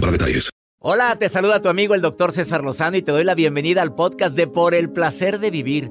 para detalles. Hola, te saluda tu amigo el doctor César Lozano y te doy la bienvenida al podcast de Por el placer de vivir.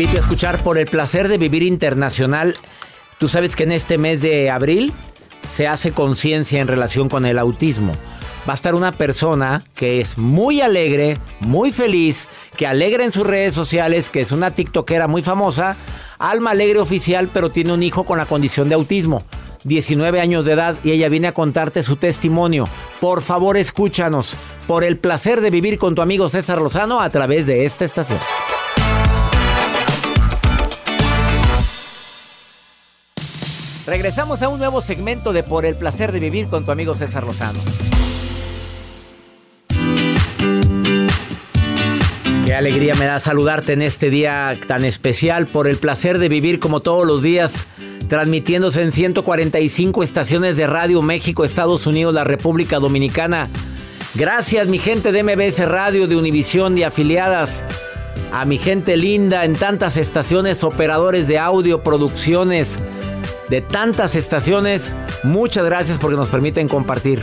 Invito a escuchar por el placer de vivir internacional. Tú sabes que en este mes de abril se hace conciencia en relación con el autismo. Va a estar una persona que es muy alegre, muy feliz, que alegra en sus redes sociales, que es una TikTokera muy famosa, alma alegre oficial, pero tiene un hijo con la condición de autismo. 19 años de edad y ella viene a contarte su testimonio. Por favor, escúchanos por el placer de vivir con tu amigo César Lozano a través de esta estación. Regresamos a un nuevo segmento de Por el placer de vivir con tu amigo César Lozano. Qué alegría me da saludarte en este día tan especial por el placer de vivir como todos los días, transmitiéndose en 145 estaciones de Radio México, Estados Unidos, la República Dominicana. Gracias mi gente de MBS Radio, de Univisión y afiliadas. A mi gente linda en tantas estaciones, operadores de audio, producciones de tantas estaciones. Muchas gracias porque nos permiten compartir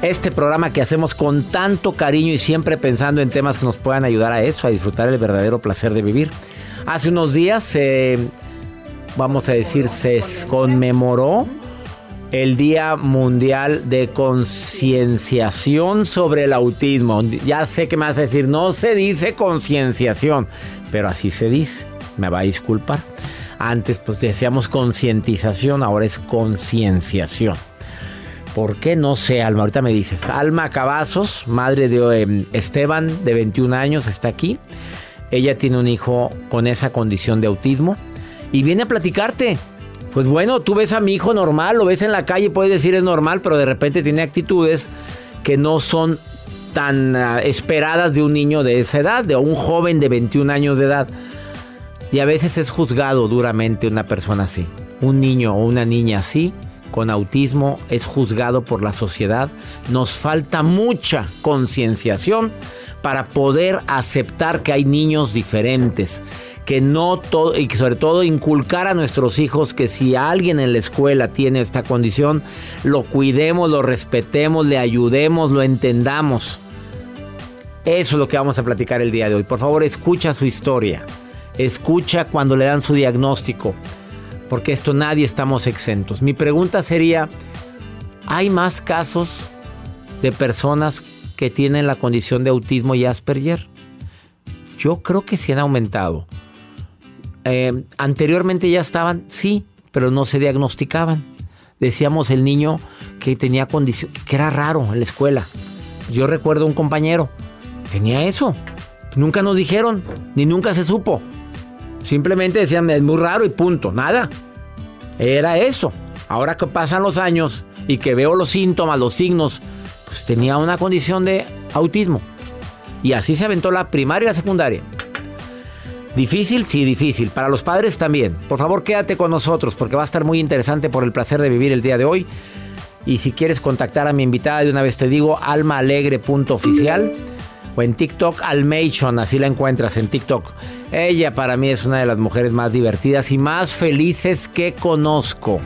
este programa que hacemos con tanto cariño y siempre pensando en temas que nos puedan ayudar a eso, a disfrutar el verdadero placer de vivir. Hace unos días, vamos a decir, se conmemoró el Día Mundial de Concienciación sobre el Autismo. Ya sé que me vas a decir, no se dice concienciación, pero así se dice. Me va a disculpar. Antes pues decíamos concientización, ahora es concienciación. ¿Por qué? No sé, Alma. Ahorita me dices. Alma Cavazos, madre de em, Esteban, de 21 años, está aquí. Ella tiene un hijo con esa condición de autismo y viene a platicarte. Pues bueno, tú ves a mi hijo normal, lo ves en la calle, puedes decir es normal, pero de repente tiene actitudes que no son tan ah, esperadas de un niño de esa edad, de un joven de 21 años de edad. Y a veces es juzgado duramente una persona así. Un niño o una niña así, con autismo, es juzgado por la sociedad. Nos falta mucha concienciación para poder aceptar que hay niños diferentes. Que no todo, y sobre todo inculcar a nuestros hijos que si alguien en la escuela tiene esta condición, lo cuidemos, lo respetemos, le ayudemos, lo entendamos. Eso es lo que vamos a platicar el día de hoy. Por favor, escucha su historia. Escucha cuando le dan su diagnóstico, porque esto nadie estamos exentos. Mi pregunta sería, ¿hay más casos de personas que tienen la condición de autismo y Asperger? Yo creo que sí han aumentado. Eh, anteriormente ya estaban, sí, pero no se diagnosticaban. Decíamos el niño que tenía condición, que era raro en la escuela. Yo recuerdo un compañero, tenía eso. Nunca nos dijeron, ni nunca se supo. Simplemente decían, es muy raro y punto, nada. Era eso. Ahora que pasan los años y que veo los síntomas, los signos, pues tenía una condición de autismo. Y así se aventó la primaria y la secundaria. Difícil, sí, difícil. Para los padres también. Por favor, quédate con nosotros porque va a estar muy interesante por el placer de vivir el día de hoy. Y si quieres contactar a mi invitada, de una vez te digo, almaalegre.oficial o en TikTok, Almation, así la encuentras en TikTok. Ella para mí es una de las mujeres más divertidas y más felices que conozco.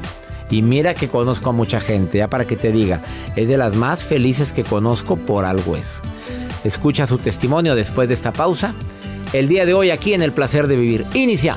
Y mira que conozco a mucha gente, ya para que te diga, es de las más felices que conozco por algo es. Escucha su testimonio después de esta pausa. El día de hoy aquí en El Placer de Vivir. Inicia.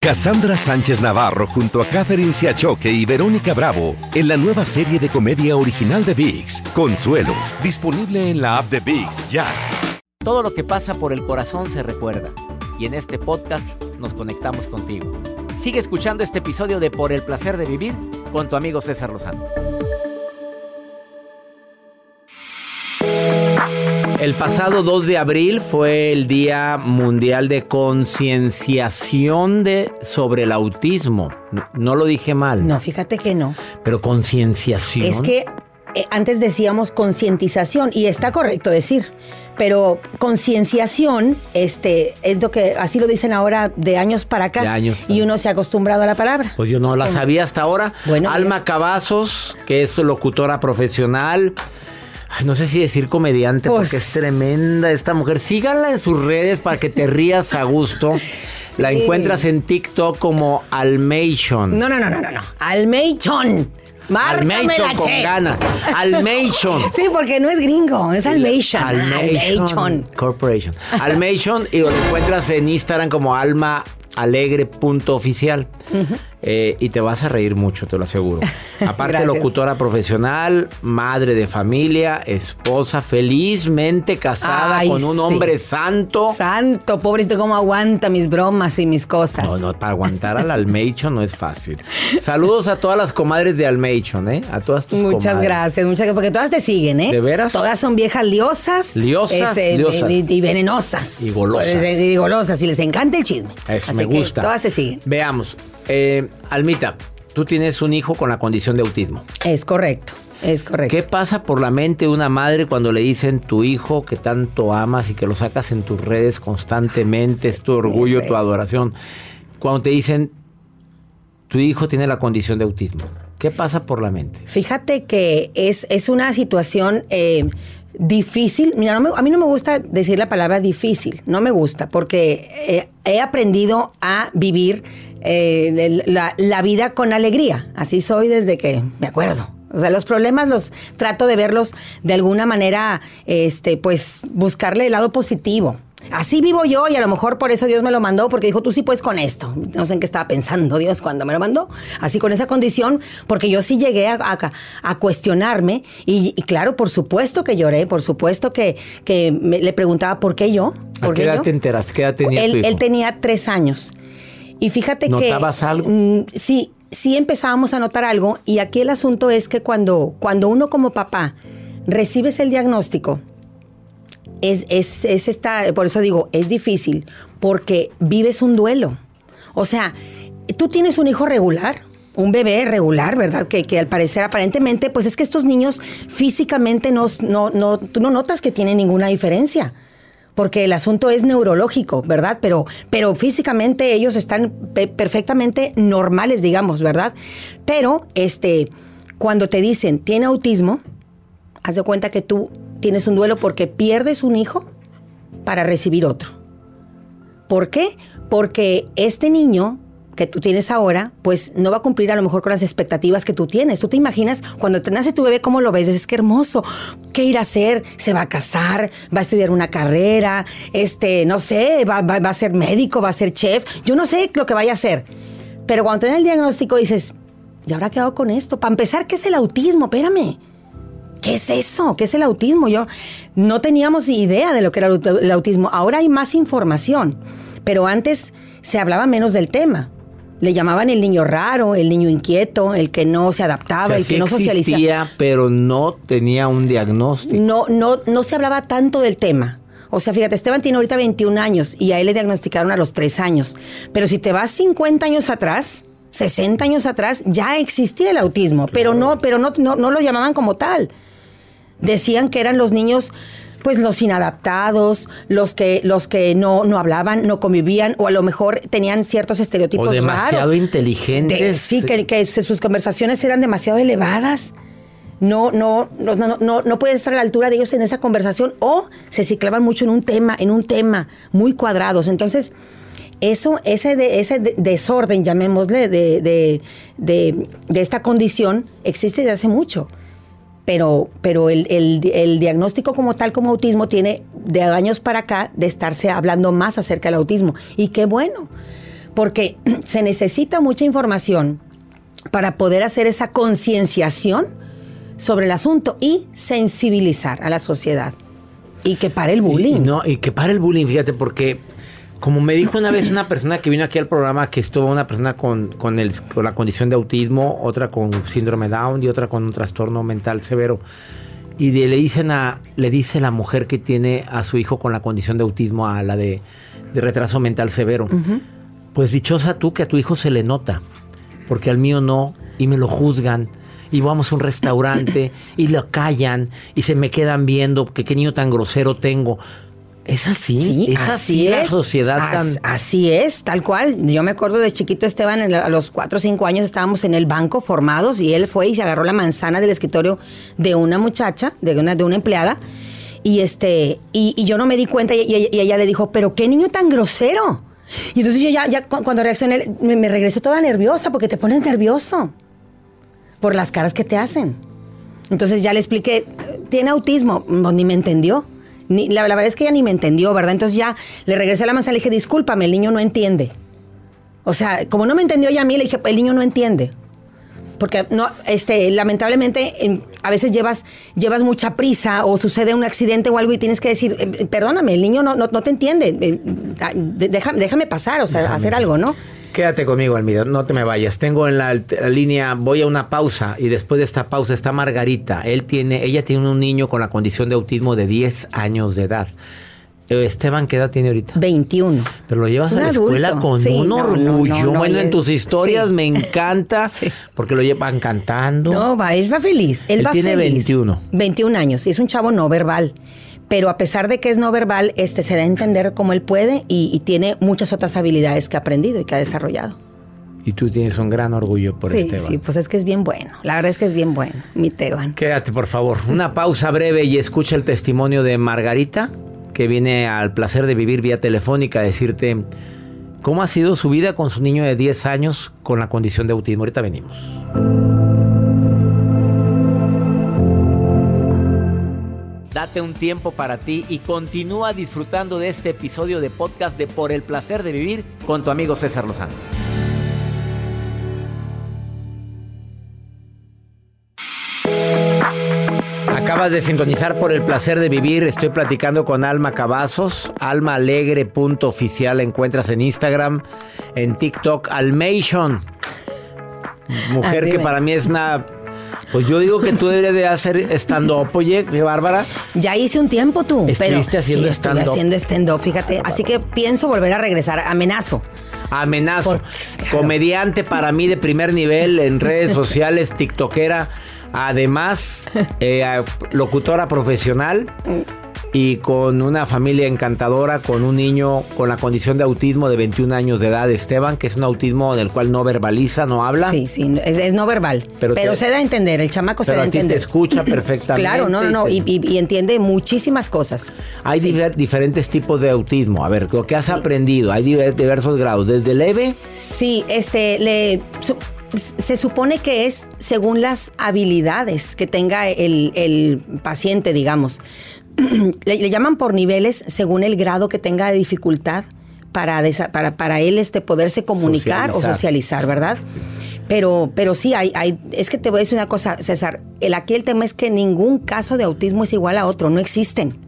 Cassandra Sánchez Navarro junto a Catherine Siachoque y Verónica Bravo en la nueva serie de comedia original de VIX, Consuelo, disponible en la app de VIX ya. Todo lo que pasa por el corazón se recuerda y en este podcast nos conectamos contigo. Sigue escuchando este episodio de Por el placer de vivir con tu amigo César Lozano. El pasado 2 de abril fue el Día Mundial de Concienciación de sobre el autismo. No, no lo dije mal. No, fíjate que no. Pero concienciación. Es que eh, antes decíamos concientización y está correcto decir, pero concienciación este es lo que así lo dicen ahora de años para acá De años y uno se ha acostumbrado a la palabra. Pues yo no la sabía hasta ahora. Bueno, Alma Cavazos, que es locutora profesional. Ay, no sé si decir comediante Pues- porque es tremenda esta mujer. Síganla en sus redes para que te rías a gusto. La encuentras en TikTok como Almation. No, no, no, no, no, no. Almation la con che. gana. Almation. Sí, porque no es gringo, es Almation. Almation Corporation. Almation y lo encuentras en Instagram como almaalegre.oficial. Eh, y te vas a reír mucho, te lo aseguro. Aparte, locutora profesional, madre de familia, esposa, felizmente casada Ay, con un sí. hombre santo. Santo, pobrecito, cómo aguanta mis bromas y mis cosas. No, no, para aguantar al Almation no es fácil. Saludos a todas las comadres de Almation, ¿eh? A todas tus Muchas comadres. gracias, muchas gracias, porque todas te siguen, ¿eh? ¿De veras? Todas son viejas liosas. Liosas, este, liosas. Y, y venenosas. Y golosas. Pues, Y golosas, y les encanta el chisme. Eso Así me que gusta. todas te siguen. Veamos. Eh, Almita, tú tienes un hijo con la condición de autismo. Es correcto, es correcto. ¿Qué pasa por la mente de una madre cuando le dicen tu hijo que tanto amas y que lo sacas en tus redes constantemente, es tu orgullo, tu adoración? Cuando te dicen tu hijo tiene la condición de autismo. ¿Qué pasa por la mente? Fíjate que es, es una situación eh, difícil. Mira, no me- a mí no me gusta decir la palabra difícil, no me gusta, porque eh, he aprendido a vivir eh, la, la vida con alegría. Así soy desde que me acuerdo. O sea, los problemas los trato de verlos de alguna manera, este, pues buscarle el lado positivo. Así vivo yo y a lo mejor por eso Dios me lo mandó, porque dijo, tú sí puedes con esto. No sé en qué estaba pensando Dios cuando me lo mandó. Así con esa condición, porque yo sí llegué a, a- a cuestionarme y, y claro, por supuesto que lloré, por supuesto que, que me- le preguntaba, ¿por qué yo? ¿A ¿Por qué edad yo? te enteras? ¿Qué edad tenía él, tu hijo? él tenía tres años. Y fíjate que... ¿Notabas algo? mm, sí, sí empezábamos a notar algo. Y aquí el asunto es que cuando, cuando uno como papá recibes el diagnóstico, es, es, es esta, por eso digo, es difícil, porque vives un duelo. O sea, tú tienes un hijo regular, un bebé regular, ¿verdad? Que, que al parecer, aparentemente, pues es que estos niños físicamente no, no, no, tú no notas que tienen ninguna diferencia. Porque el asunto es neurológico, ¿verdad? Pero, pero físicamente ellos están pe- perfectamente normales, digamos, ¿verdad? Pero, este, cuando te dicen, tiene autismo, haz de cuenta que tú tienes un duelo porque pierdes un hijo para recibir otro. ¿Por qué? Porque este niño que tú tienes ahora, pues no va a cumplir a lo mejor con las expectativas que tú tienes. Tú te imaginas cuando te nace tu bebé, ¿cómo lo ves? Es que hermoso. ¿Qué irá a hacer? ¿Se va a casar? ¿Va a estudiar una carrera? Este, no sé, va, a ser médico, va a ser chef. Yo no sé lo que vaya a hacer. Pero cuando te el diagnóstico dices, ¿y ahora qué hago con esto? Para empezar, ¿qué es el autismo? Espérame. ¿Qué es eso? ¿Qué es el autismo? Yo no teníamos idea de lo que era el autismo. Ahora hay más información, pero antes se hablaba menos del tema. Le llamaban el niño raro, el niño inquieto, el que no se adaptaba, el que no socializaba. pero no tenía un diagnóstico. No, no, no se hablaba tanto del tema. O sea, fíjate, Esteban tiene ahorita 21 años y a él le diagnosticaron a los 3 años. Pero si te vas 50 años atrás, 60 años atrás, ya existía el autismo, pero no, pero no, no, no lo llamaban como tal. Decían que eran los niños pues los inadaptados, los que, los que no, no hablaban, no convivían, o a lo mejor tenían ciertos estereotipos o demasiado inteligentes. sí, que, que, sus conversaciones eran demasiado elevadas. No, no, no, no, no, no puedes estar a la altura de ellos en esa conversación, o se ciclaban mucho en un tema, en un tema, muy cuadrados. Entonces, eso, ese, de, ese desorden, llamémosle, de, de, de esta condición, existe desde hace mucho pero, pero el, el, diagnóstico como tal, como autismo, tiene de años para acá de estarse hablando más acerca del autismo. Y qué bueno, porque se necesita mucha información para poder hacer esa concienciación sobre el asunto y sensibilizar a la sociedad. Y que pare el bullying. no, y que pare el bullying, fíjate, porque como me dijo una vez una persona que vino aquí al programa que estuvo una persona con, con, el, con la condición de autismo, otra con síndrome Down y otra con un trastorno mental severo. Y le dicen a, le dice la mujer que tiene a su hijo con la condición de autismo, a la de, retraso mental severo. Pues dichosa tú que a tu hijo se le nota, porque al mío no, y me lo juzgan. Y vamos a un restaurante y lo callan y se me quedan viendo que qué niño tan grosero tengo. Es así, sí, es así, la sociedad tan... Así es, tal cual. Yo me acuerdo de chiquito Esteban, a los cuatro o cinco años estábamos en el banco formados y él fue y se agarró la manzana del escritorio de una muchacha, de una, de una empleada, y este, y, yo no me di cuenta y, ella le dijo, pero qué niño tan grosero. Y entonces yo ya, ya cuando reaccioné, me, me regresé toda nerviosa porque te pones nervioso por las caras que te hacen. Entonces ya le expliqué, tiene autismo, ni me entendió la, verdad es que ella ni me entendió, ¿verdad? Entonces ya le regresé a la mesa y le dije, discúlpame, el niño no entiende. O sea, como no me entendió ella a mí, le dije, el niño no entiende. Porque no, este, lamentablemente a veces llevas, llevas mucha prisa o sucede un accidente o algo y tienes que decir, eh, perdóname, el niño no, no, te entiende, eh, déjame, pasar, o sea, hacer algo, ¿no? Quédate conmigo, Almida, no te me vayas. Tengo en la, línea, voy a una pausa y después de esta pausa está Margarita. Él tiene, ella tiene un niño con la condición de autismo de 10 años de edad. Eh, Esteban, ¿qué edad tiene ahorita? 21. Pero lo llevas a la escuela con un orgullo. bueno, en tus historias me encanta porque lo llevan cantando. No, va, él va feliz. Él, va tiene 21. 21 años y es un chavo no verbal pero a pesar de que es no verbal, este se da a entender como él puede y, tiene muchas otras habilidades que ha aprendido y que ha desarrollado. Y tú tienes un gran orgullo por sí, Esteban. Sí, pues es que es bien bueno. La verdad es que es bien bueno, mi Teban. Quédate, por favor. Una pausa breve y escucha el testimonio de Margarita, que viene al placer de vivir vía telefónica a decirte cómo ha sido su vida con su niño de 10 años con la condición de autismo. Ahorita venimos. Date un tiempo para ti y continúa disfrutando de este episodio de podcast de Por el placer de vivir con tu amigo César Lozano. Acabas de sintonizar por el placer de vivir. Estoy platicando con Alma Cavazos. Alma Alegre oficial encuentras en Instagram, en TikTok, Almation. Mujer que para mí es una pues yo digo que tú deberías de hacer stand-up, oye, Bárbara. Ya hice un tiempo tú. Estuviste haciendo stand-up. haciendo stand-up, fíjate. Así que pienso volver a regresar. Amenazo. Amenazo. Comediante para mí de primer nivel en redes sociales, tiktokera. Además, eh, locutora profesional. Y con una familia encantadora, con un niño con la condición de autismo de 21 años de edad, Esteban, que es un autismo del cual no verbaliza, no habla. Sí, sí, es, no verbal. Pero, se da a entender, el chamaco se da a entender. te escucha perfectamente. claro, no, no, no, y, entiende muchísimas cosas. Hay diferentes tipos de autismo. A ver, lo que has aprendido, hay diversos grados, desde leve. Sí, este, le se supone que es según las habilidades que tenga el, el paciente, digamos. le, llaman por niveles según el grado que tenga de dificultad para, para, para él este, poderse comunicar o socializar, ¿verdad? Pero, pero sí, hay, hay, es que te voy a decir una cosa, César. El, aquí el tema es que ningún caso de autismo es igual a otro, no existen.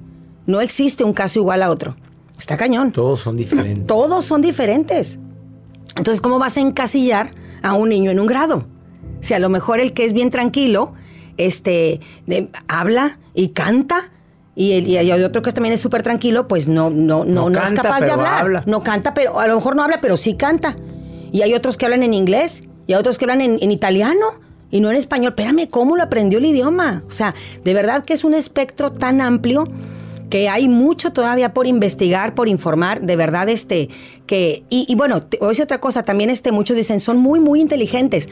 No existe un caso igual a otro. Está cañón. Todos son diferentes. Todos son diferentes. Entonces, ¿cómo vas a encasillar a un niño en un grado? Si a lo mejor el que es bien tranquilo, este, habla y canta, y, el, y hay otro que también es súper tranquilo, pues no, no, no, no, es capaz de hablar. No canta, pero a lo mejor no habla, pero sí canta. Y hay otros que hablan en inglés, y hay otros que hablan en, italiano, y no en español. Espérame, ¿cómo lo aprendió el idioma? O sea, de verdad que es un espectro tan amplio que hay mucho todavía por investigar, por informar, de verdad, este, que, y, y bueno, es otra cosa, también este, muchos dicen, son muy, muy inteligentes.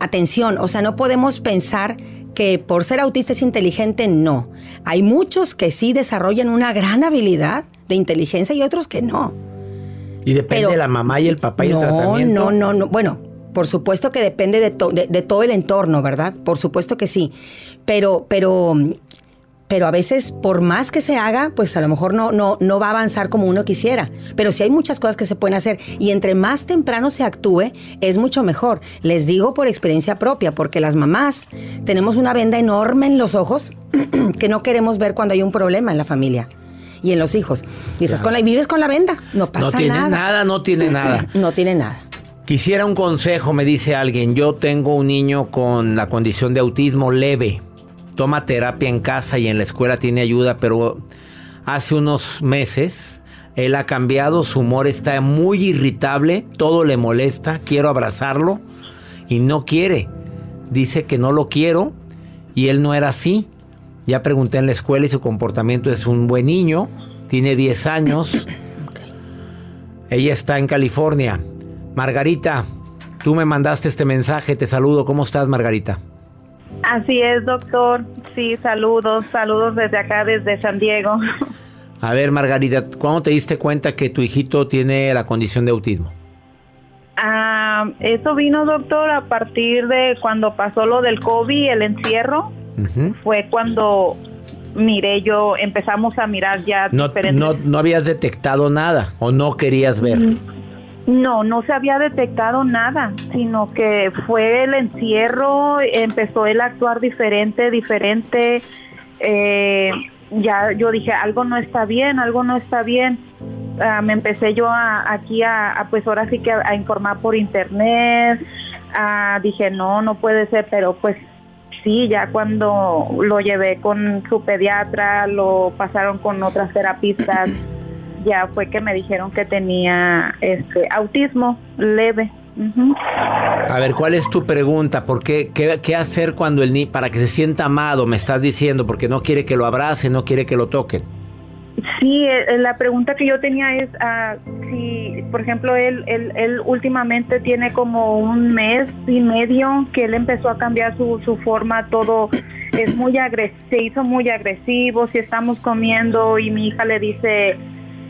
Atención, o sea, no podemos pensar que por ser autista es inteligente, no. Hay muchos que sí desarrollan una gran habilidad de inteligencia y otros que no. Y depende de la mamá y el papá y no, el tratamiento. No, no, no. Bueno, por supuesto que depende de, de, todo el entorno, ¿verdad? Por supuesto que sí. Pero, pero pero a veces por más que se haga, pues a lo mejor no, no, no va a avanzar como uno quisiera. Pero sí hay muchas cosas que se pueden hacer y entre más temprano se actúe, es mucho mejor. Les digo por experiencia propia, porque las mamás tenemos una venda enorme en los ojos que no queremos ver cuando hay un problema en la familia y en los hijos. Y estás con la, y vives con la venda, no pasa nada. No tiene nada, no tiene nada. no tiene nada. Quisiera un consejo, me dice alguien. Yo tengo un niño con la condición de autismo leve toma terapia en casa y en la escuela tiene ayuda, pero hace unos meses él ha cambiado, su humor está muy irritable, todo le molesta, quiero abrazarlo y no quiere. Dice que no lo quiero y él no era así. Ya pregunté en la escuela y su comportamiento es un buen niño, tiene 10 años. Ella está en California. Margarita, tú me mandaste este mensaje, te saludo. ¿Cómo estás, Margarita? Así es, doctor. Sí, saludos, saludos desde acá, desde San Diego. A ver, Margarita, ¿cuándo te diste cuenta que tu hijito tiene la condición de autismo? Ah, eso vino, doctor, a partir de cuando pasó lo del COVID, el encierro. Fue cuando miré yo, empezamos a mirar ya no, No, no habías detectado nada o no querías ver. No, no se había detectado nada, sino que fue el encierro, empezó él a actuar diferente, diferente. Eh, ya yo dije, algo no está bien, algo no está bien. Ah, me empecé yo a, aquí a, pues ahora sí que a, informar por internet. Ah, dije, no, no puede ser, pero pues sí, ya cuando lo llevé con su pediatra, lo pasaron con otras terapistas ya fue que me dijeron que tenía este autismo leve. A ver, ¿cuál es tu pregunta? ¿Por qué, qué, hacer cuando el niño, para que se sienta amado, me estás diciendo, porque no quiere que lo abrace, no quiere que lo toquen? Sí, eh, eh, la pregunta que yo tenía es uh, si, por ejemplo, él, él, él, últimamente tiene como un mes y medio que él empezó a cambiar su, su forma, todo es muy agresivo, se hizo muy agresivo, si estamos comiendo y mi hija le dice,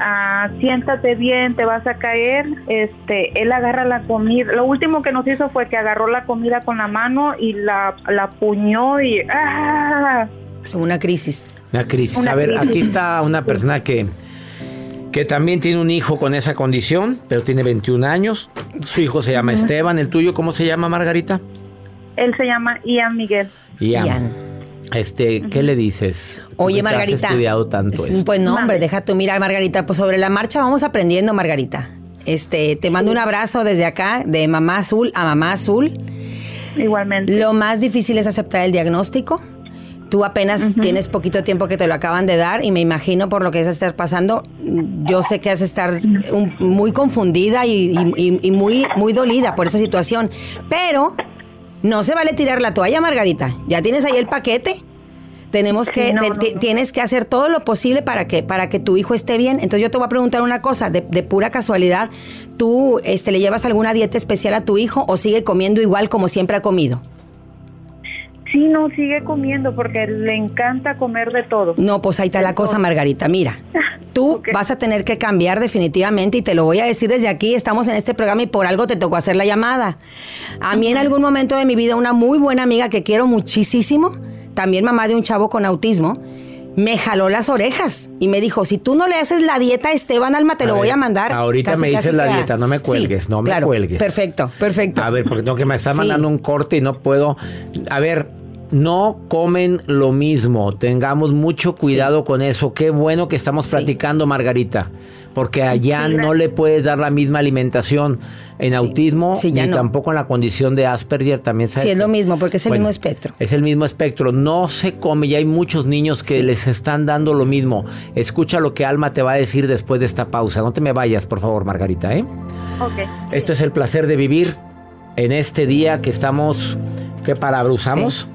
ah, siéntate bien, te vas a caer, este, él agarra la comida, lo último que nos hizo fue que agarró la comida con la mano y la, la puñó y ¡ah! Es una crisis. Una crisis. a ver, aquí está una persona que, que también tiene un hijo con esa condición, pero tiene 21 años. Su hijo se llama Esteban, el tuyo, ¿cómo se llama, Margarita? Él se llama Ian Miguel. Ian. Este, ¿qué le dices? Oye, Margarita. Has estudiado tanto eso? Pues no, hombre, deja tú mirar, Margarita. Pues sobre la marcha vamos aprendiendo, Margarita. Este, te mando un abrazo desde acá, de mamá azul a mamá azul. Igualmente. Lo más difícil es aceptar el diagnóstico. Tú apenas tienes poquito tiempo que te lo acaban de dar y me imagino por lo que es estar pasando, yo sé que has estar muy confundida y, y, muy, muy dolida por esa situación. Pero no se vale tirar la toalla, Margarita. Ya tienes ahí el paquete. Tenemos que, tienes que hacer todo lo posible para que, para que tu hijo esté bien. Entonces yo te voy a preguntar una cosa, de, pura casualidad, ¿tú este, le llevas alguna dieta especial a tu hijo o sigue comiendo igual como siempre ha comido? Sí, no, sigue comiendo porque le encanta comer de todo. No, pues ahí está la cosa, Margarita. Mira, tú vas a tener que cambiar definitivamente y te lo voy a decir desde aquí. Estamos en este programa y por algo te tocó hacer la llamada. A mí en algún momento de mi vida una muy buena amiga que quiero muchísimo, también mamá de un chavo con autismo, me jaló las orejas y me dijo, si tú no le haces la dieta a Esteban Alma, te lo voy a mandar. Ahorita me dices la dieta, no me cuelgues, no me cuelgues. Perfecto, perfecto. A ver, porque tengo que me está mandando un corte y no puedo. A ver, no comen lo mismo. Tengamos mucho cuidado con eso. Qué bueno que estamos platicando, Margarita. Porque allá no le puedes dar la misma alimentación en autismo ni tampoco en la condición de Asperger también. Sí, es lo mismo porque es el mismo espectro. Es el mismo espectro. No se come y hay muchos niños que les están dando lo mismo. Escucha lo que Alma te va a decir después de esta pausa. No te me vayas, por favor, Margarita, ¿eh? Esto es el placer de vivir en este día que estamos... ¿Qué palabra usamos?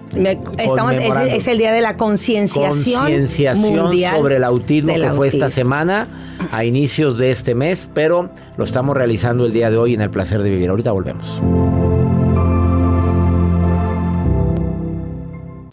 estamos, es, el día de la concienciación. Concienciación sobre el autismo que fue esta semana a inicios de este mes, pero lo estamos realizando el día de hoy en el placer de vivir. Ahorita volvemos.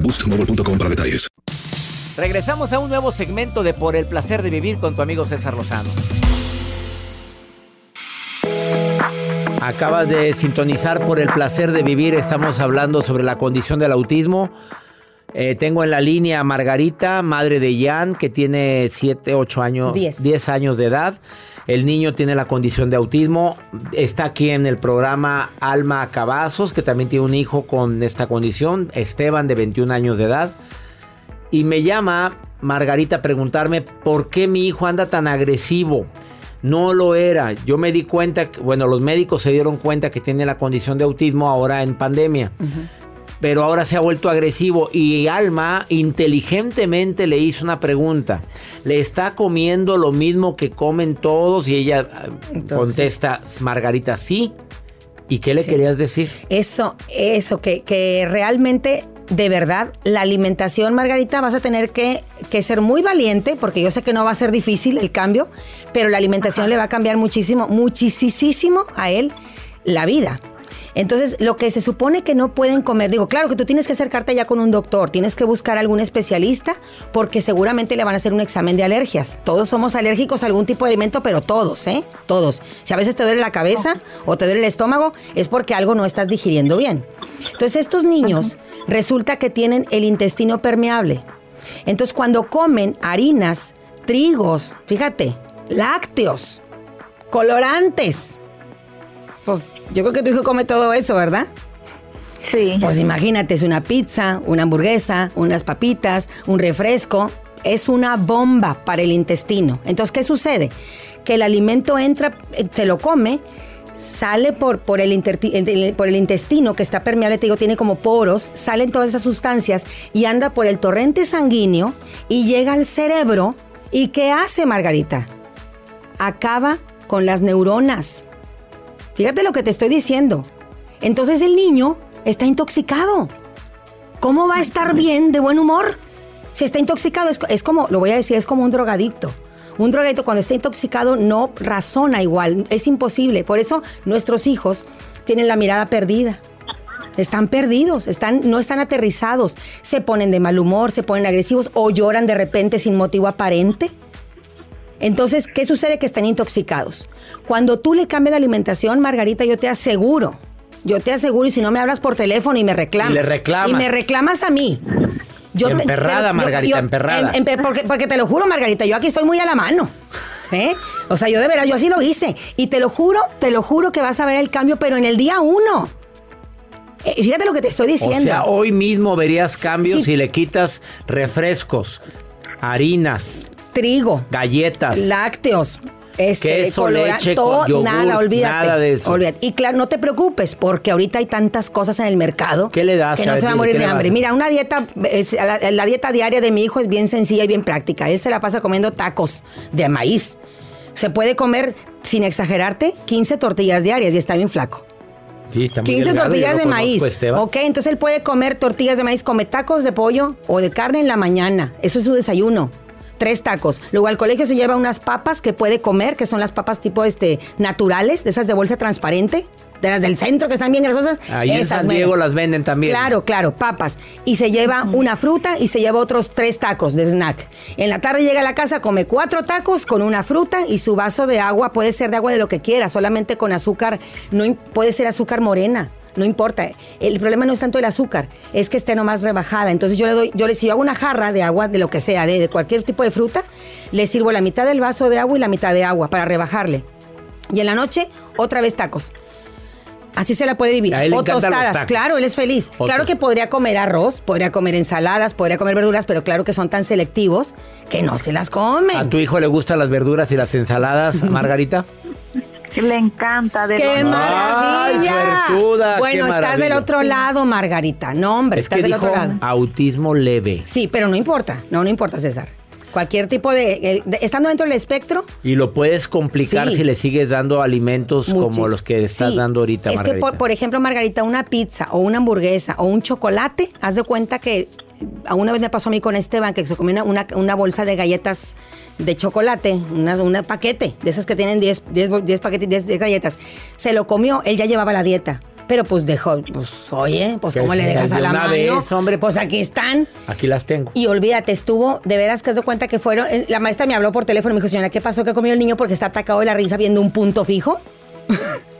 boostmobile.com para detalles. Regresamos a un nuevo segmento de Por el placer de vivir con tu amigo César Lozano. Acabas de sintonizar por el placer de vivir. Estamos hablando sobre la condición del autismo. Eh, tengo en la línea a Margarita, madre de Jan, que tiene 7, 8 años, 10 años de edad. El niño tiene la condición de autismo. Está aquí en el programa Alma Cavazos, que también tiene un hijo con esta condición, Esteban, de 21 años de edad. Y me llama Margarita a preguntarme por qué mi hijo anda tan agresivo. No lo era. Yo me di cuenta, bueno, los médicos se dieron cuenta que tiene la condición de autismo ahora en pandemia pero ahora se ha vuelto agresivo y Alma inteligentemente le hizo una pregunta. ¿Le está comiendo lo mismo que comen todos? Y ella eh, contesta, Margarita, sí. ¿Y qué le querías decir? Eso, eso, que, que realmente de verdad, la alimentación, Margarita, vas a tener que, que, ser muy valiente, porque yo sé que no va a ser difícil el cambio, pero la alimentación le va a cambiar muchísimo, muchísimo a él la vida. Entonces, lo que se supone que no pueden comer, digo, claro que tú tienes que acercarte ya con un doctor, tienes que buscar algún especialista porque seguramente le van a hacer un examen de alergias. Todos somos alérgicos a algún tipo de alimento, pero todos, ¿eh? Todos. Si a veces te duele la cabeza o te duele el estómago, es porque algo no estás digiriendo bien. Entonces, estos niños resulta que tienen el intestino permeable. Entonces, cuando comen harinas, trigos, fíjate, lácteos, colorantes, pues yo creo que tu hijo come todo eso, ¿verdad? Sí. Pues imagínate, es una pizza, una hamburguesa, unas papitas, un refresco. Es una bomba para el intestino. Entonces, ¿qué sucede? Que el alimento entra, eh, se lo come, sale por, por, el por el intestino que está permeable, te digo, tiene como poros, salen todas esas sustancias y anda por el torrente sanguíneo y llega al cerebro. ¿Y qué hace Margarita? Acaba con las neuronas. Fíjate lo que te estoy diciendo. Entonces el niño está intoxicado. ¿Cómo va a estar bien de buen humor? Si está intoxicado, es, como, lo voy a decir, es como un drogadicto. Un drogadicto cuando está intoxicado no razona igual, es imposible. Por eso nuestros hijos tienen la mirada perdida. Están perdidos, están, no están aterrizados, se ponen de mal humor, se ponen agresivos o lloran de repente sin motivo aparente. Entonces, ¿qué sucede? Que están intoxicados. Cuando tú le cambias la alimentación, Margarita, yo te aseguro, yo te aseguro, y si no me hablas por teléfono y me reclamas. Y le reclamas. Y me reclamas a mí. Yo emperrada, Margarita, emperrada. porque, te lo juro, Margarita, yo aquí estoy muy a la mano. ¿eh? O sea, yo de veras, yo así lo hice. Y te lo juro, te lo juro que vas a ver el cambio, pero en el día uno. Eh, fíjate lo que te estoy diciendo. O sea, hoy mismo verías cambios si le quitas refrescos, harinas, trigo, galletas, lácteos, este, queso, leche, yogur, nada, olvídate. Nada de eso. Y claro, no te preocupes, porque ahorita hay tantas cosas en el mercado. ¿Qué le das? Que no se va a morir de hambre. Mira, una dieta, la, dieta diaria de mi hijo es bien sencilla y bien práctica. Él se la pasa comiendo tacos de maíz. Se puede comer, sin exagerarte, 15 tortillas diarias y está bien flaco. Sí, está muy 15 delgado, tortillas de maíz. Ok, entonces él puede comer tortillas de maíz, come tacos de pollo o de carne en la mañana. Eso es su desayuno. Tres tacos. Luego al colegio se lleva unas papas que puede comer, que son las papas tipo este naturales, de esas de bolsa transparente, de las del centro que están bien grasosas. Ahí en esas San mero. Diego las venden también. Claro, claro, papas. Y se lleva una fruta y se lleva otros tres tacos de snack. En la tarde llega a la casa, come cuatro tacos con una fruta y su vaso de agua puede ser de agua de lo que quiera, solamente con azúcar, no puede ser azúcar morena. No importa, el problema no es tanto el azúcar, es que esté nomás rebajada. Entonces yo le doy, yo le si yo hago una jarra de agua, de lo que sea, de, de cualquier tipo de fruta, le sirvo la mitad del vaso de agua y la mitad de agua para rebajarle. Y en la noche, otra vez tacos. Así se la puede vivir. A él le o tostadas, claro, él es feliz. Claro que podría comer arroz, podría comer ensaladas, podría comer verduras, pero claro que son tan selectivos que no se las comen. ¿A tu hijo le gustan las verduras y las ensaladas, Margarita? Le encanta. De ¡Qué maravilla! Ay, suertuda, bueno, qué estás del otro lado, Margarita. No, hombre, Es estás que del dijo otro lado. autismo leve. Sí, pero no importa. No, no importa, César. Cualquier tipo de, eh, de- Estando dentro del espectro, Y lo puedes complicar Sí. si le sigues dando alimentos como los que estás Sí. dando ahorita, Es Margarita. que, por, por ejemplo, Margarita, una pizza o una hamburguesa o un chocolate, haz de cuenta que una vez me pasó a mí con Esteban que se comió una, una- una bolsa de galletas de chocolate, una, una paquete, de esas que tienen 10, 10, bol- 10 paquetes, 10, 10 galletas. Se lo comió, él ya llevaba la dieta. Pero pues dejó, pues oye, pues ¿cómo le dejas de a la mano? vez, hombre. Pues aquí están. Aquí las tengo. Y olvídate, estuvo, de veras que has dado cuenta que fueron, eh, la maestra me habló por teléfono y me dijo, señora, ¿qué pasó que comió el niño? Porque está atacado de la risa viendo un punto fijo.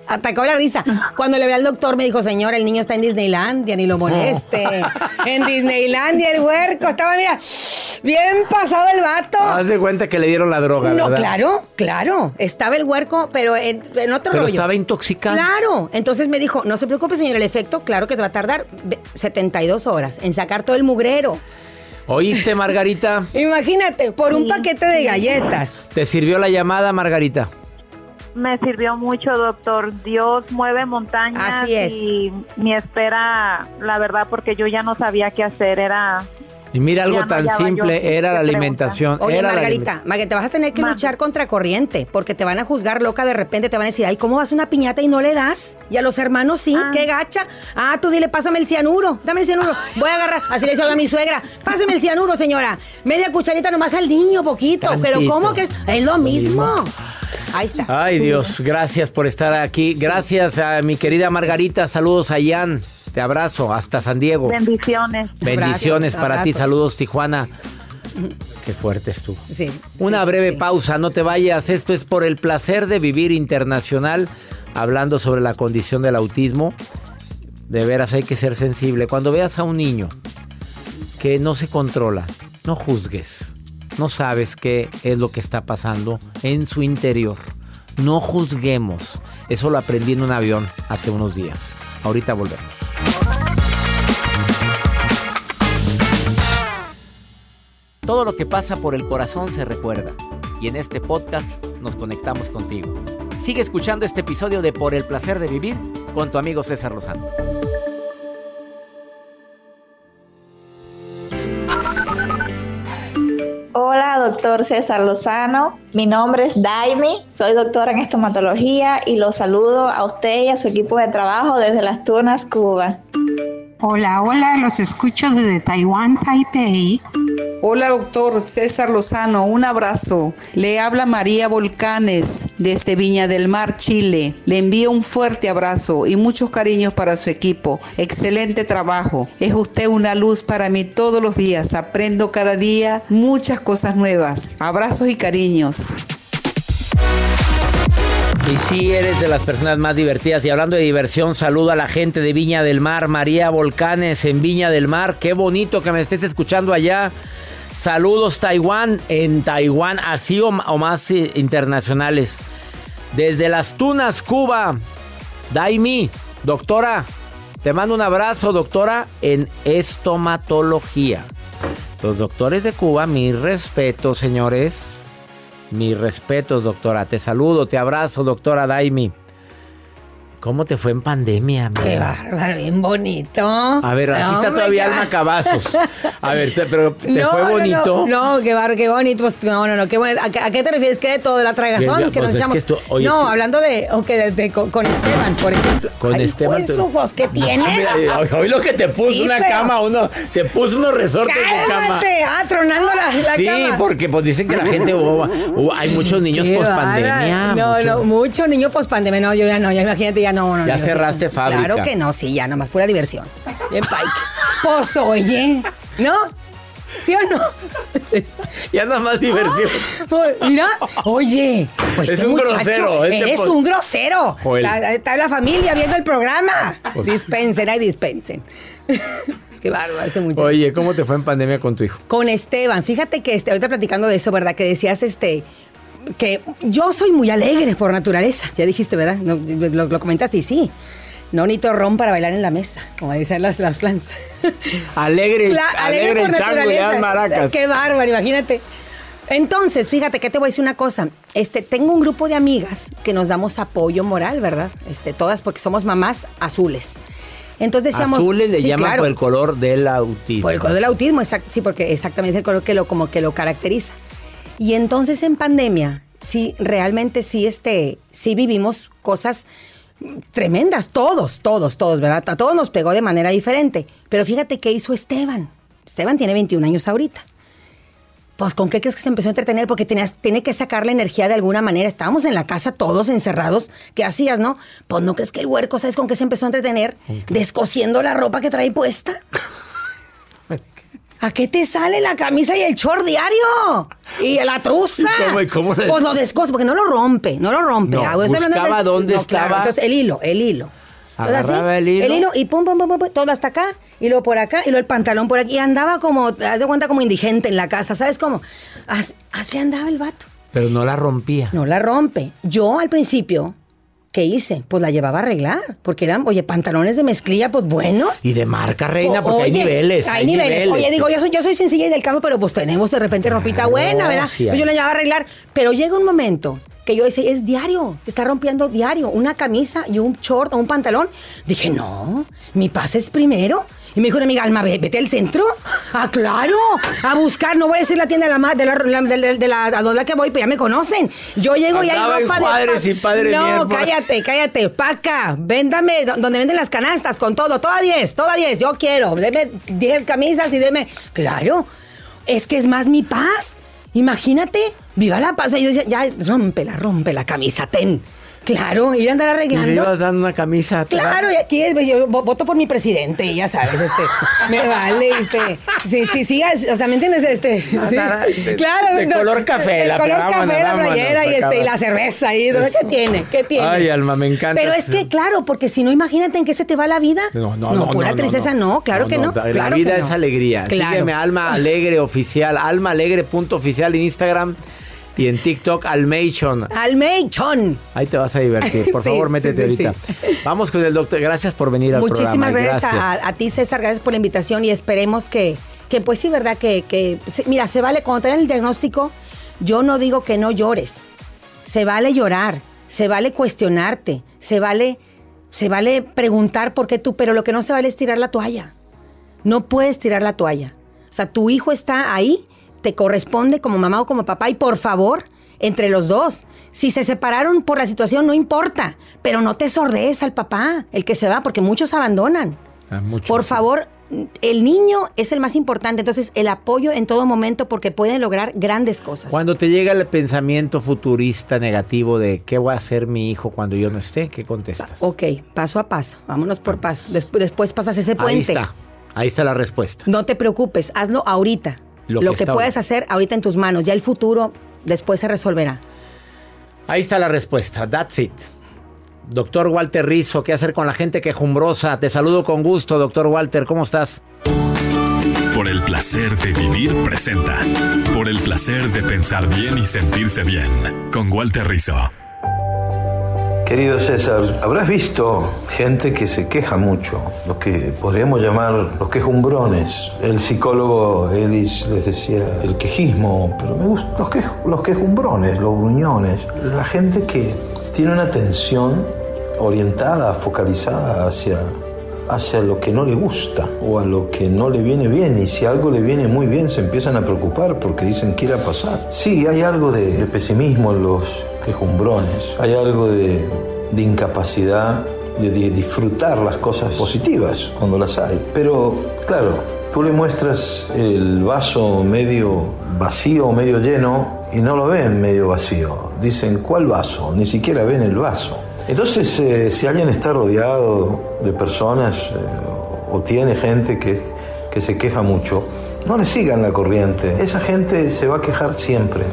De la risa. Cuando le ve al doctor me dijo, señora, el niño está en Disneylandia, ni lo moleste. en Disneylandia el huerco. Estaba, mira, bien pasado el vato. Haz de cuenta que le dieron la droga, no, ¿verdad? claro, claro. Estaba el huerco, pero en, en otro Pero rollo. estaba intoxicado. Claro. Entonces me dijo, no se preocupe, señor, el efecto, claro que te va a tardar ve- 72 horas en sacar todo el mugrero. ¿Oíste, Margarita? Imagínate, por un paquete de galletas. ¿Te sirvió la llamada, Margarita? Me sirvió mucho, doctor. Dios mueve montañas Así es. y mi espera, la verdad, porque yo ya no sabía qué hacer. Era Y mira, algo tan simple, era la alimentación. Oye, era la Margarita, Margarita, vas a tener que luchar contra corriente, porque te van a juzgar loca de repente, te van a decir, ay, ¿cómo vas a una piñata y no le das? Y a los hermanos sí, Ah. qué gacha. Ah, tú dile, pásame el cianuro, dame el cianuro. Voy a agarrar, así le decía a mi suegra, pásame el cianuro, señora. Media cucharita nomás al niño, poquito. Pero. ¿cómo que es? Es lo mismo. Ahí está. Ay, Dios, gracias por estar aquí. Gracias a mi querida Margarita. Saludos a Ian. Te abrazo hasta San Diego. bendiciones. Bendiciones Abrazos, para ti. Saludos, Tijuana. Qué fuerte estuvo. Sí. Una sí, breve sí. pausa, no te vayas. Esto es por el placer de vivir internacional, hablando sobre la condición del autismo. De veras hay que ser sensible. Cuando veas a un niño que no se controla, no juzgues. No sabes qué es lo que está pasando en su interior. No juzguemos. Eso lo aprendí en un avión hace unos días. Ahorita volvemos. Todo lo que pasa por el corazón se recuerda y en este podcast nos conectamos contigo. Sigue escuchando este episodio de Por el placer de vivir con tu amigo César Lozano. Doctor César Lozano. Mi nombre es Daimi, soy doctora en estomatología y los saludo a usted y a su equipo de trabajo desde Las Tunas, Cuba. Hola, hola, los escucho desde Taiwán, Taipei. Hola, doctor César Lozano, un abrazo. Le habla María Volcanes desde Viña del Mar, Chile. Le envío un fuerte abrazo y muchos cariños para su equipo. Excelente trabajo. Es usted una luz para mí todos los días. Aprendo cada día muchas cosas nuevas. Abrazos y cariños. Y si eres de las personas más divertidas. Y hablando de diversión, saludo a la gente de Viña del Mar, María Volcanes en Viña del Mar. Qué bonito que me estés escuchando allá. Saludos Taiwán, en Taiwán, así o, o más eh, internacionales. Desde las Tunas, Cuba. Daimi, doctora, te mando un abrazo, doctora, en estomatología. Los doctores de Cuba, mi respeto, señores. Mis respetos, doctora. Te saludo, te abrazo, doctora Daimi. ¿Cómo te fue en pandemia? Qué amiga? bárbaro, bien bonito. A ver, aquí No, está todavía. Alma Cavazos. A ver, te- pero ¿te No, fue bonito? No, no, qué bar, qué bonito. Pues, no, no, no, qué bonito. ¿A, qué- a qué te refieres? ¿Qué de todo? ¿De la tragazón? Ya, que nos pues es echamos? que no, sí. hablando de, ok, de- de- con, con Esteban, por ejemplo. Con Ay, Esteban. Pues, te- ojos, ¿qué tienes? Hoy- Hoy lo que te puso Sí, una pero- cama, uno, te puso unos resortes de cama. Ah, tronando la, la Sí, cama. porque pues dicen que la gente, oh, oh, hay muchos niños Qué post pandemia. No, no, mucho niño post pandemia. No, yo ya no, ya imagínate, ya no. no Ya no, cerraste fábrica. Claro que no, sí, ya nomás pura diversión. Bien, Pike. Pues oye, ¿no? ¿Sí o no? Ya nada más diversión. Pues, Mira, oye, pues Es este un muchacho, grosero, este Eres un grosero. Joel. La- Está la familia viendo el programa. Pues- Dispensen, ay, dispensen. Qué bárbaro este muchacho. Oye, ¿cómo te fue en pandemia con tu hijo? Con Esteban, fíjate que este, ahorita platicando de eso, ¿verdad? Que decías este que yo soy muy alegre por naturaleza. Ya dijiste, ¿verdad? No, lo, lo comentaste y sí. No necesito ron para bailar en la mesa, como dicen las, las flans. Alegre, Cla- alegre, chango y las maracas. Qué bárbaro, imagínate. Entonces, fíjate que te voy a decir una cosa. Este, tengo un grupo de amigas que nos damos apoyo moral, ¿verdad? Este, todas porque somos mamás azules. Entonces decíamos. Azules le sí, llaman claro, por el color del autismo. por el color del autismo, exact- sí, porque exactamente es el color que lo, como que lo caracteriza. Y entonces en pandemia, sí, realmente sí, este, sí vivimos cosas tremendas, todos, todos, todos, ¿verdad? A todos nos pegó de manera diferente. Pero fíjate qué hizo Esteban. Esteban tiene 21 años ahorita. Pues, ¿con qué crees que se empezó a entretener? Porque tenías, tiene que sacar la energía de alguna manera. Estábamos en la casa todos encerrados. ¿Qué hacías, no? Pues, ¿no crees que el huerco, sabes con qué se empezó a entretener? Descosiendo la ropa que trae puesta. ¿A qué te sale la camisa y el short diario? Y la truza. ¿Y cómo- y cómo le- Pues lo descose, porque no lo rompe, no lo rompe. No, Ah, buscaba dónde no, claro, estaba. entonces, el hilo, el hilo. Entonces, Agarraba el hilo. y pum, pum, pum, pum, pum, todo hasta acá, y luego por acá, y luego el pantalón por aquí. Y andaba como, haz de cuenta, como indigente en la casa, ¿sabes cómo? Así, así andaba el vato. Pero no la rompía. No la rompe. Yo al principio, ¿qué hice? Pues la llevaba a arreglar, porque eran, oye, pantalones de mezclilla, pues buenos. Y de marca reina, O- porque hay niveles. Hay, niveles. Oye, digo, yo soy, yo soy sencilla y del campo, pero pues tenemos de repente ropita Claro, buena, ¿verdad? sí pues yo la llevaba a arreglar. Pero llega un momento que yo decía, es diario, está rompiendo diario, una camisa y un short o un pantalón. Dije, no, mi paz es primero. Y me dijo una amiga, Alma, ve- vete al centro. Ah, claro, a buscar. No voy a decir la tienda de la, de la, la- de la- de la- a donde que voy, pues ya me conocen. Yo llego y hay ropa de... Juárez y Padre No, por- cállate, cállate. Paca, véndame do- donde venden las canastas con todo. Toda 10, toda 10. Yo quiero. Deme 10 camisas y deme. Claro, es que es más mi paz. Imagínate, viva la paz. Y yo decía, ya, rómpela, rompe la camisa, ten. Claro, ir a andar Y le arreglando. ibas dando una camisa. Claro, y aquí es, yo vo- voto por mi presidente, ya sabes, este, me vale, este, sí, sí, sí, o sea, ¿me entiendes? Este, sí, nada, de- claro, de color café, de la color vámonos, café, la playera y este, y la cerveza ahí, ¿qué tiene? ¿Qué tiene? Ay, Alma, me encanta. Pero es que, claro, porque si no, imagínate en qué se te va la vida. No, no, no. pura no, tristeza, no, claro que no. La claro vida es no. alegría. Claro. Sígueme, Alma Alegre Oficial. Alma Alegre punto oficial en Instagram y en TikTok, Almation. Almeichon. Ahí te vas a divertir. Por Sí, favor, métete sí, ahorita. Vamos con el doctor. Gracias por venir al Muchísimas programa. gracias, A, a ti, César, gracias por la invitación y esperemos que, que pues sí, ¿verdad? Que, que mira, se vale, cuando te dan el diagnóstico, yo no digo que no llores. Se vale llorar, se vale cuestionarte, se vale, se vale preguntar por qué tú, pero lo que no se vale es tirar la toalla. No puedes tirar la toalla. O sea, tu hijo está ahí, te corresponde como mamá o como papá y por favor, entre los dos. Si se separaron por la situación, no importa, pero no te sordees al papá, el que se va, porque muchos abandonan. Ah, Por favor, el niño es el más importante, entonces el apoyo en todo momento porque pueden lograr grandes cosas. Cuando te llega el pensamiento futurista negativo de qué va a hacer mi hijo cuando yo no esté, ¿qué contestas? Ok, paso a paso, vámonos por paso. Después, después pasas ese Ahí puente. está. Ahí está la respuesta. No te preocupes, hazlo ahorita. Lo Lo, que puedes ahorita. hacer ahorita en tus manos. Ya el futuro después se resolverá. Ahí está la respuesta. That's it. Doctor Walter Rizzo, ¿qué hacer con la gente quejumbrosa? Te saludo con gusto, doctor Walter. ¿Cómo estás? Por el placer de vivir presenta. Por el placer de pensar bien y sentirse bien. Con Walter Rizzo. Querido César, habrás visto gente que se queja mucho, lo que podríamos llamar los quejumbrones. El psicólogo Ellis les decía el quejismo, pero me gustan los, quej- los quejumbrones, los gruñones. La gente que tiene una tensión orientada, focalizada hacia, hacia lo que no le gusta o a lo que no le viene bien. Y si algo le viene muy bien, se empiezan a preocupar porque dicen que irá a pasar. Sí, hay algo de, pesimismo en los quejumbrones, hay algo de, de incapacidad de, disfrutar las cosas positivas cuando las hay. Pero, claro, tú le muestras el vaso medio vacío medio lleno y no lo ven medio vacío. Dicen, ¿cuál vaso? Ni siquiera ven el vaso. Entonces, eh, si alguien está rodeado de personas eh, o tiene gente que, que se queja mucho, no le sigan la corriente. Esa gente se va a quejar siempre.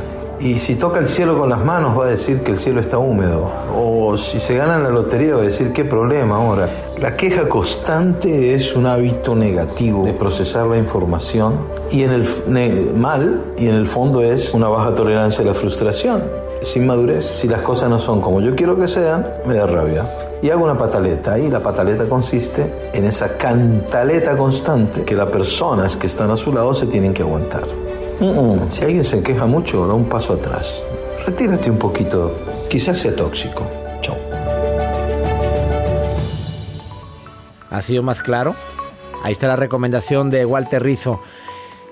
Y si toca el cielo con las manos va a decir que el cielo está húmedo. O si se gana la lotería va a decir qué problema ahora. La queja constante es un hábito negativo de procesar la información y en el mal y en el fondo es una baja tolerancia a la frustración. Sin madurez, si las cosas no son como yo quiero que sean, me da rabia. Y hago una pataleta y la pataleta consiste en esa cantaleta constante que las personas que están a su lado se tienen que aguantar. Si alguien se queja mucho, da un paso atrás. Retírate un poquito. Quizás sea tóxico. Chao. ¿Ha sido más claro? Ahí está la recomendación de Walter Rizzo.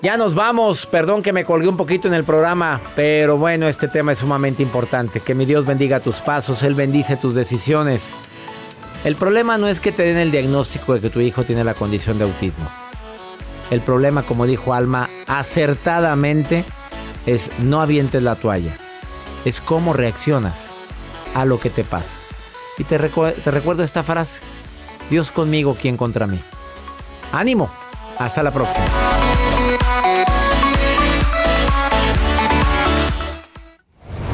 Ya nos vamos. Perdón que me colgué un poquito en el programa, pero bueno, este tema es sumamente importante. Que mi Dios bendiga tus pasos, Él bendice tus decisiones. El problema no es que te den el diagnóstico de que tu hijo tiene la condición de autismo. El problema, como dijo Alma acertadamente, es no avientes la toalla. Es cómo reaccionas a lo que te pasa. Y te, recuerdo esta frase. Dios conmigo, ¿quién contra mí? Ánimo. Hasta la próxima.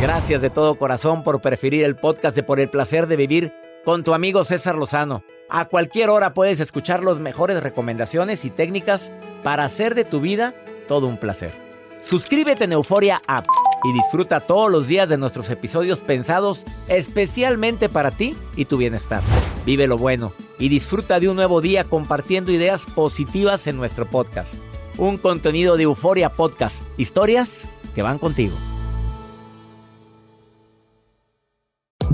Gracias de todo corazón por preferir el podcast de Por el Placer de Vivir con tu amigo César Lozano. A cualquier hora puedes escuchar las mejores recomendaciones y técnicas para hacer de tu vida todo un placer. Suscríbete en Euforia App y disfruta todos los días de nuestros episodios pensados especialmente para ti y tu bienestar. Vive lo bueno y disfruta de un nuevo día compartiendo ideas positivas en nuestro podcast. Un contenido de Euforia Podcast, historias que van contigo.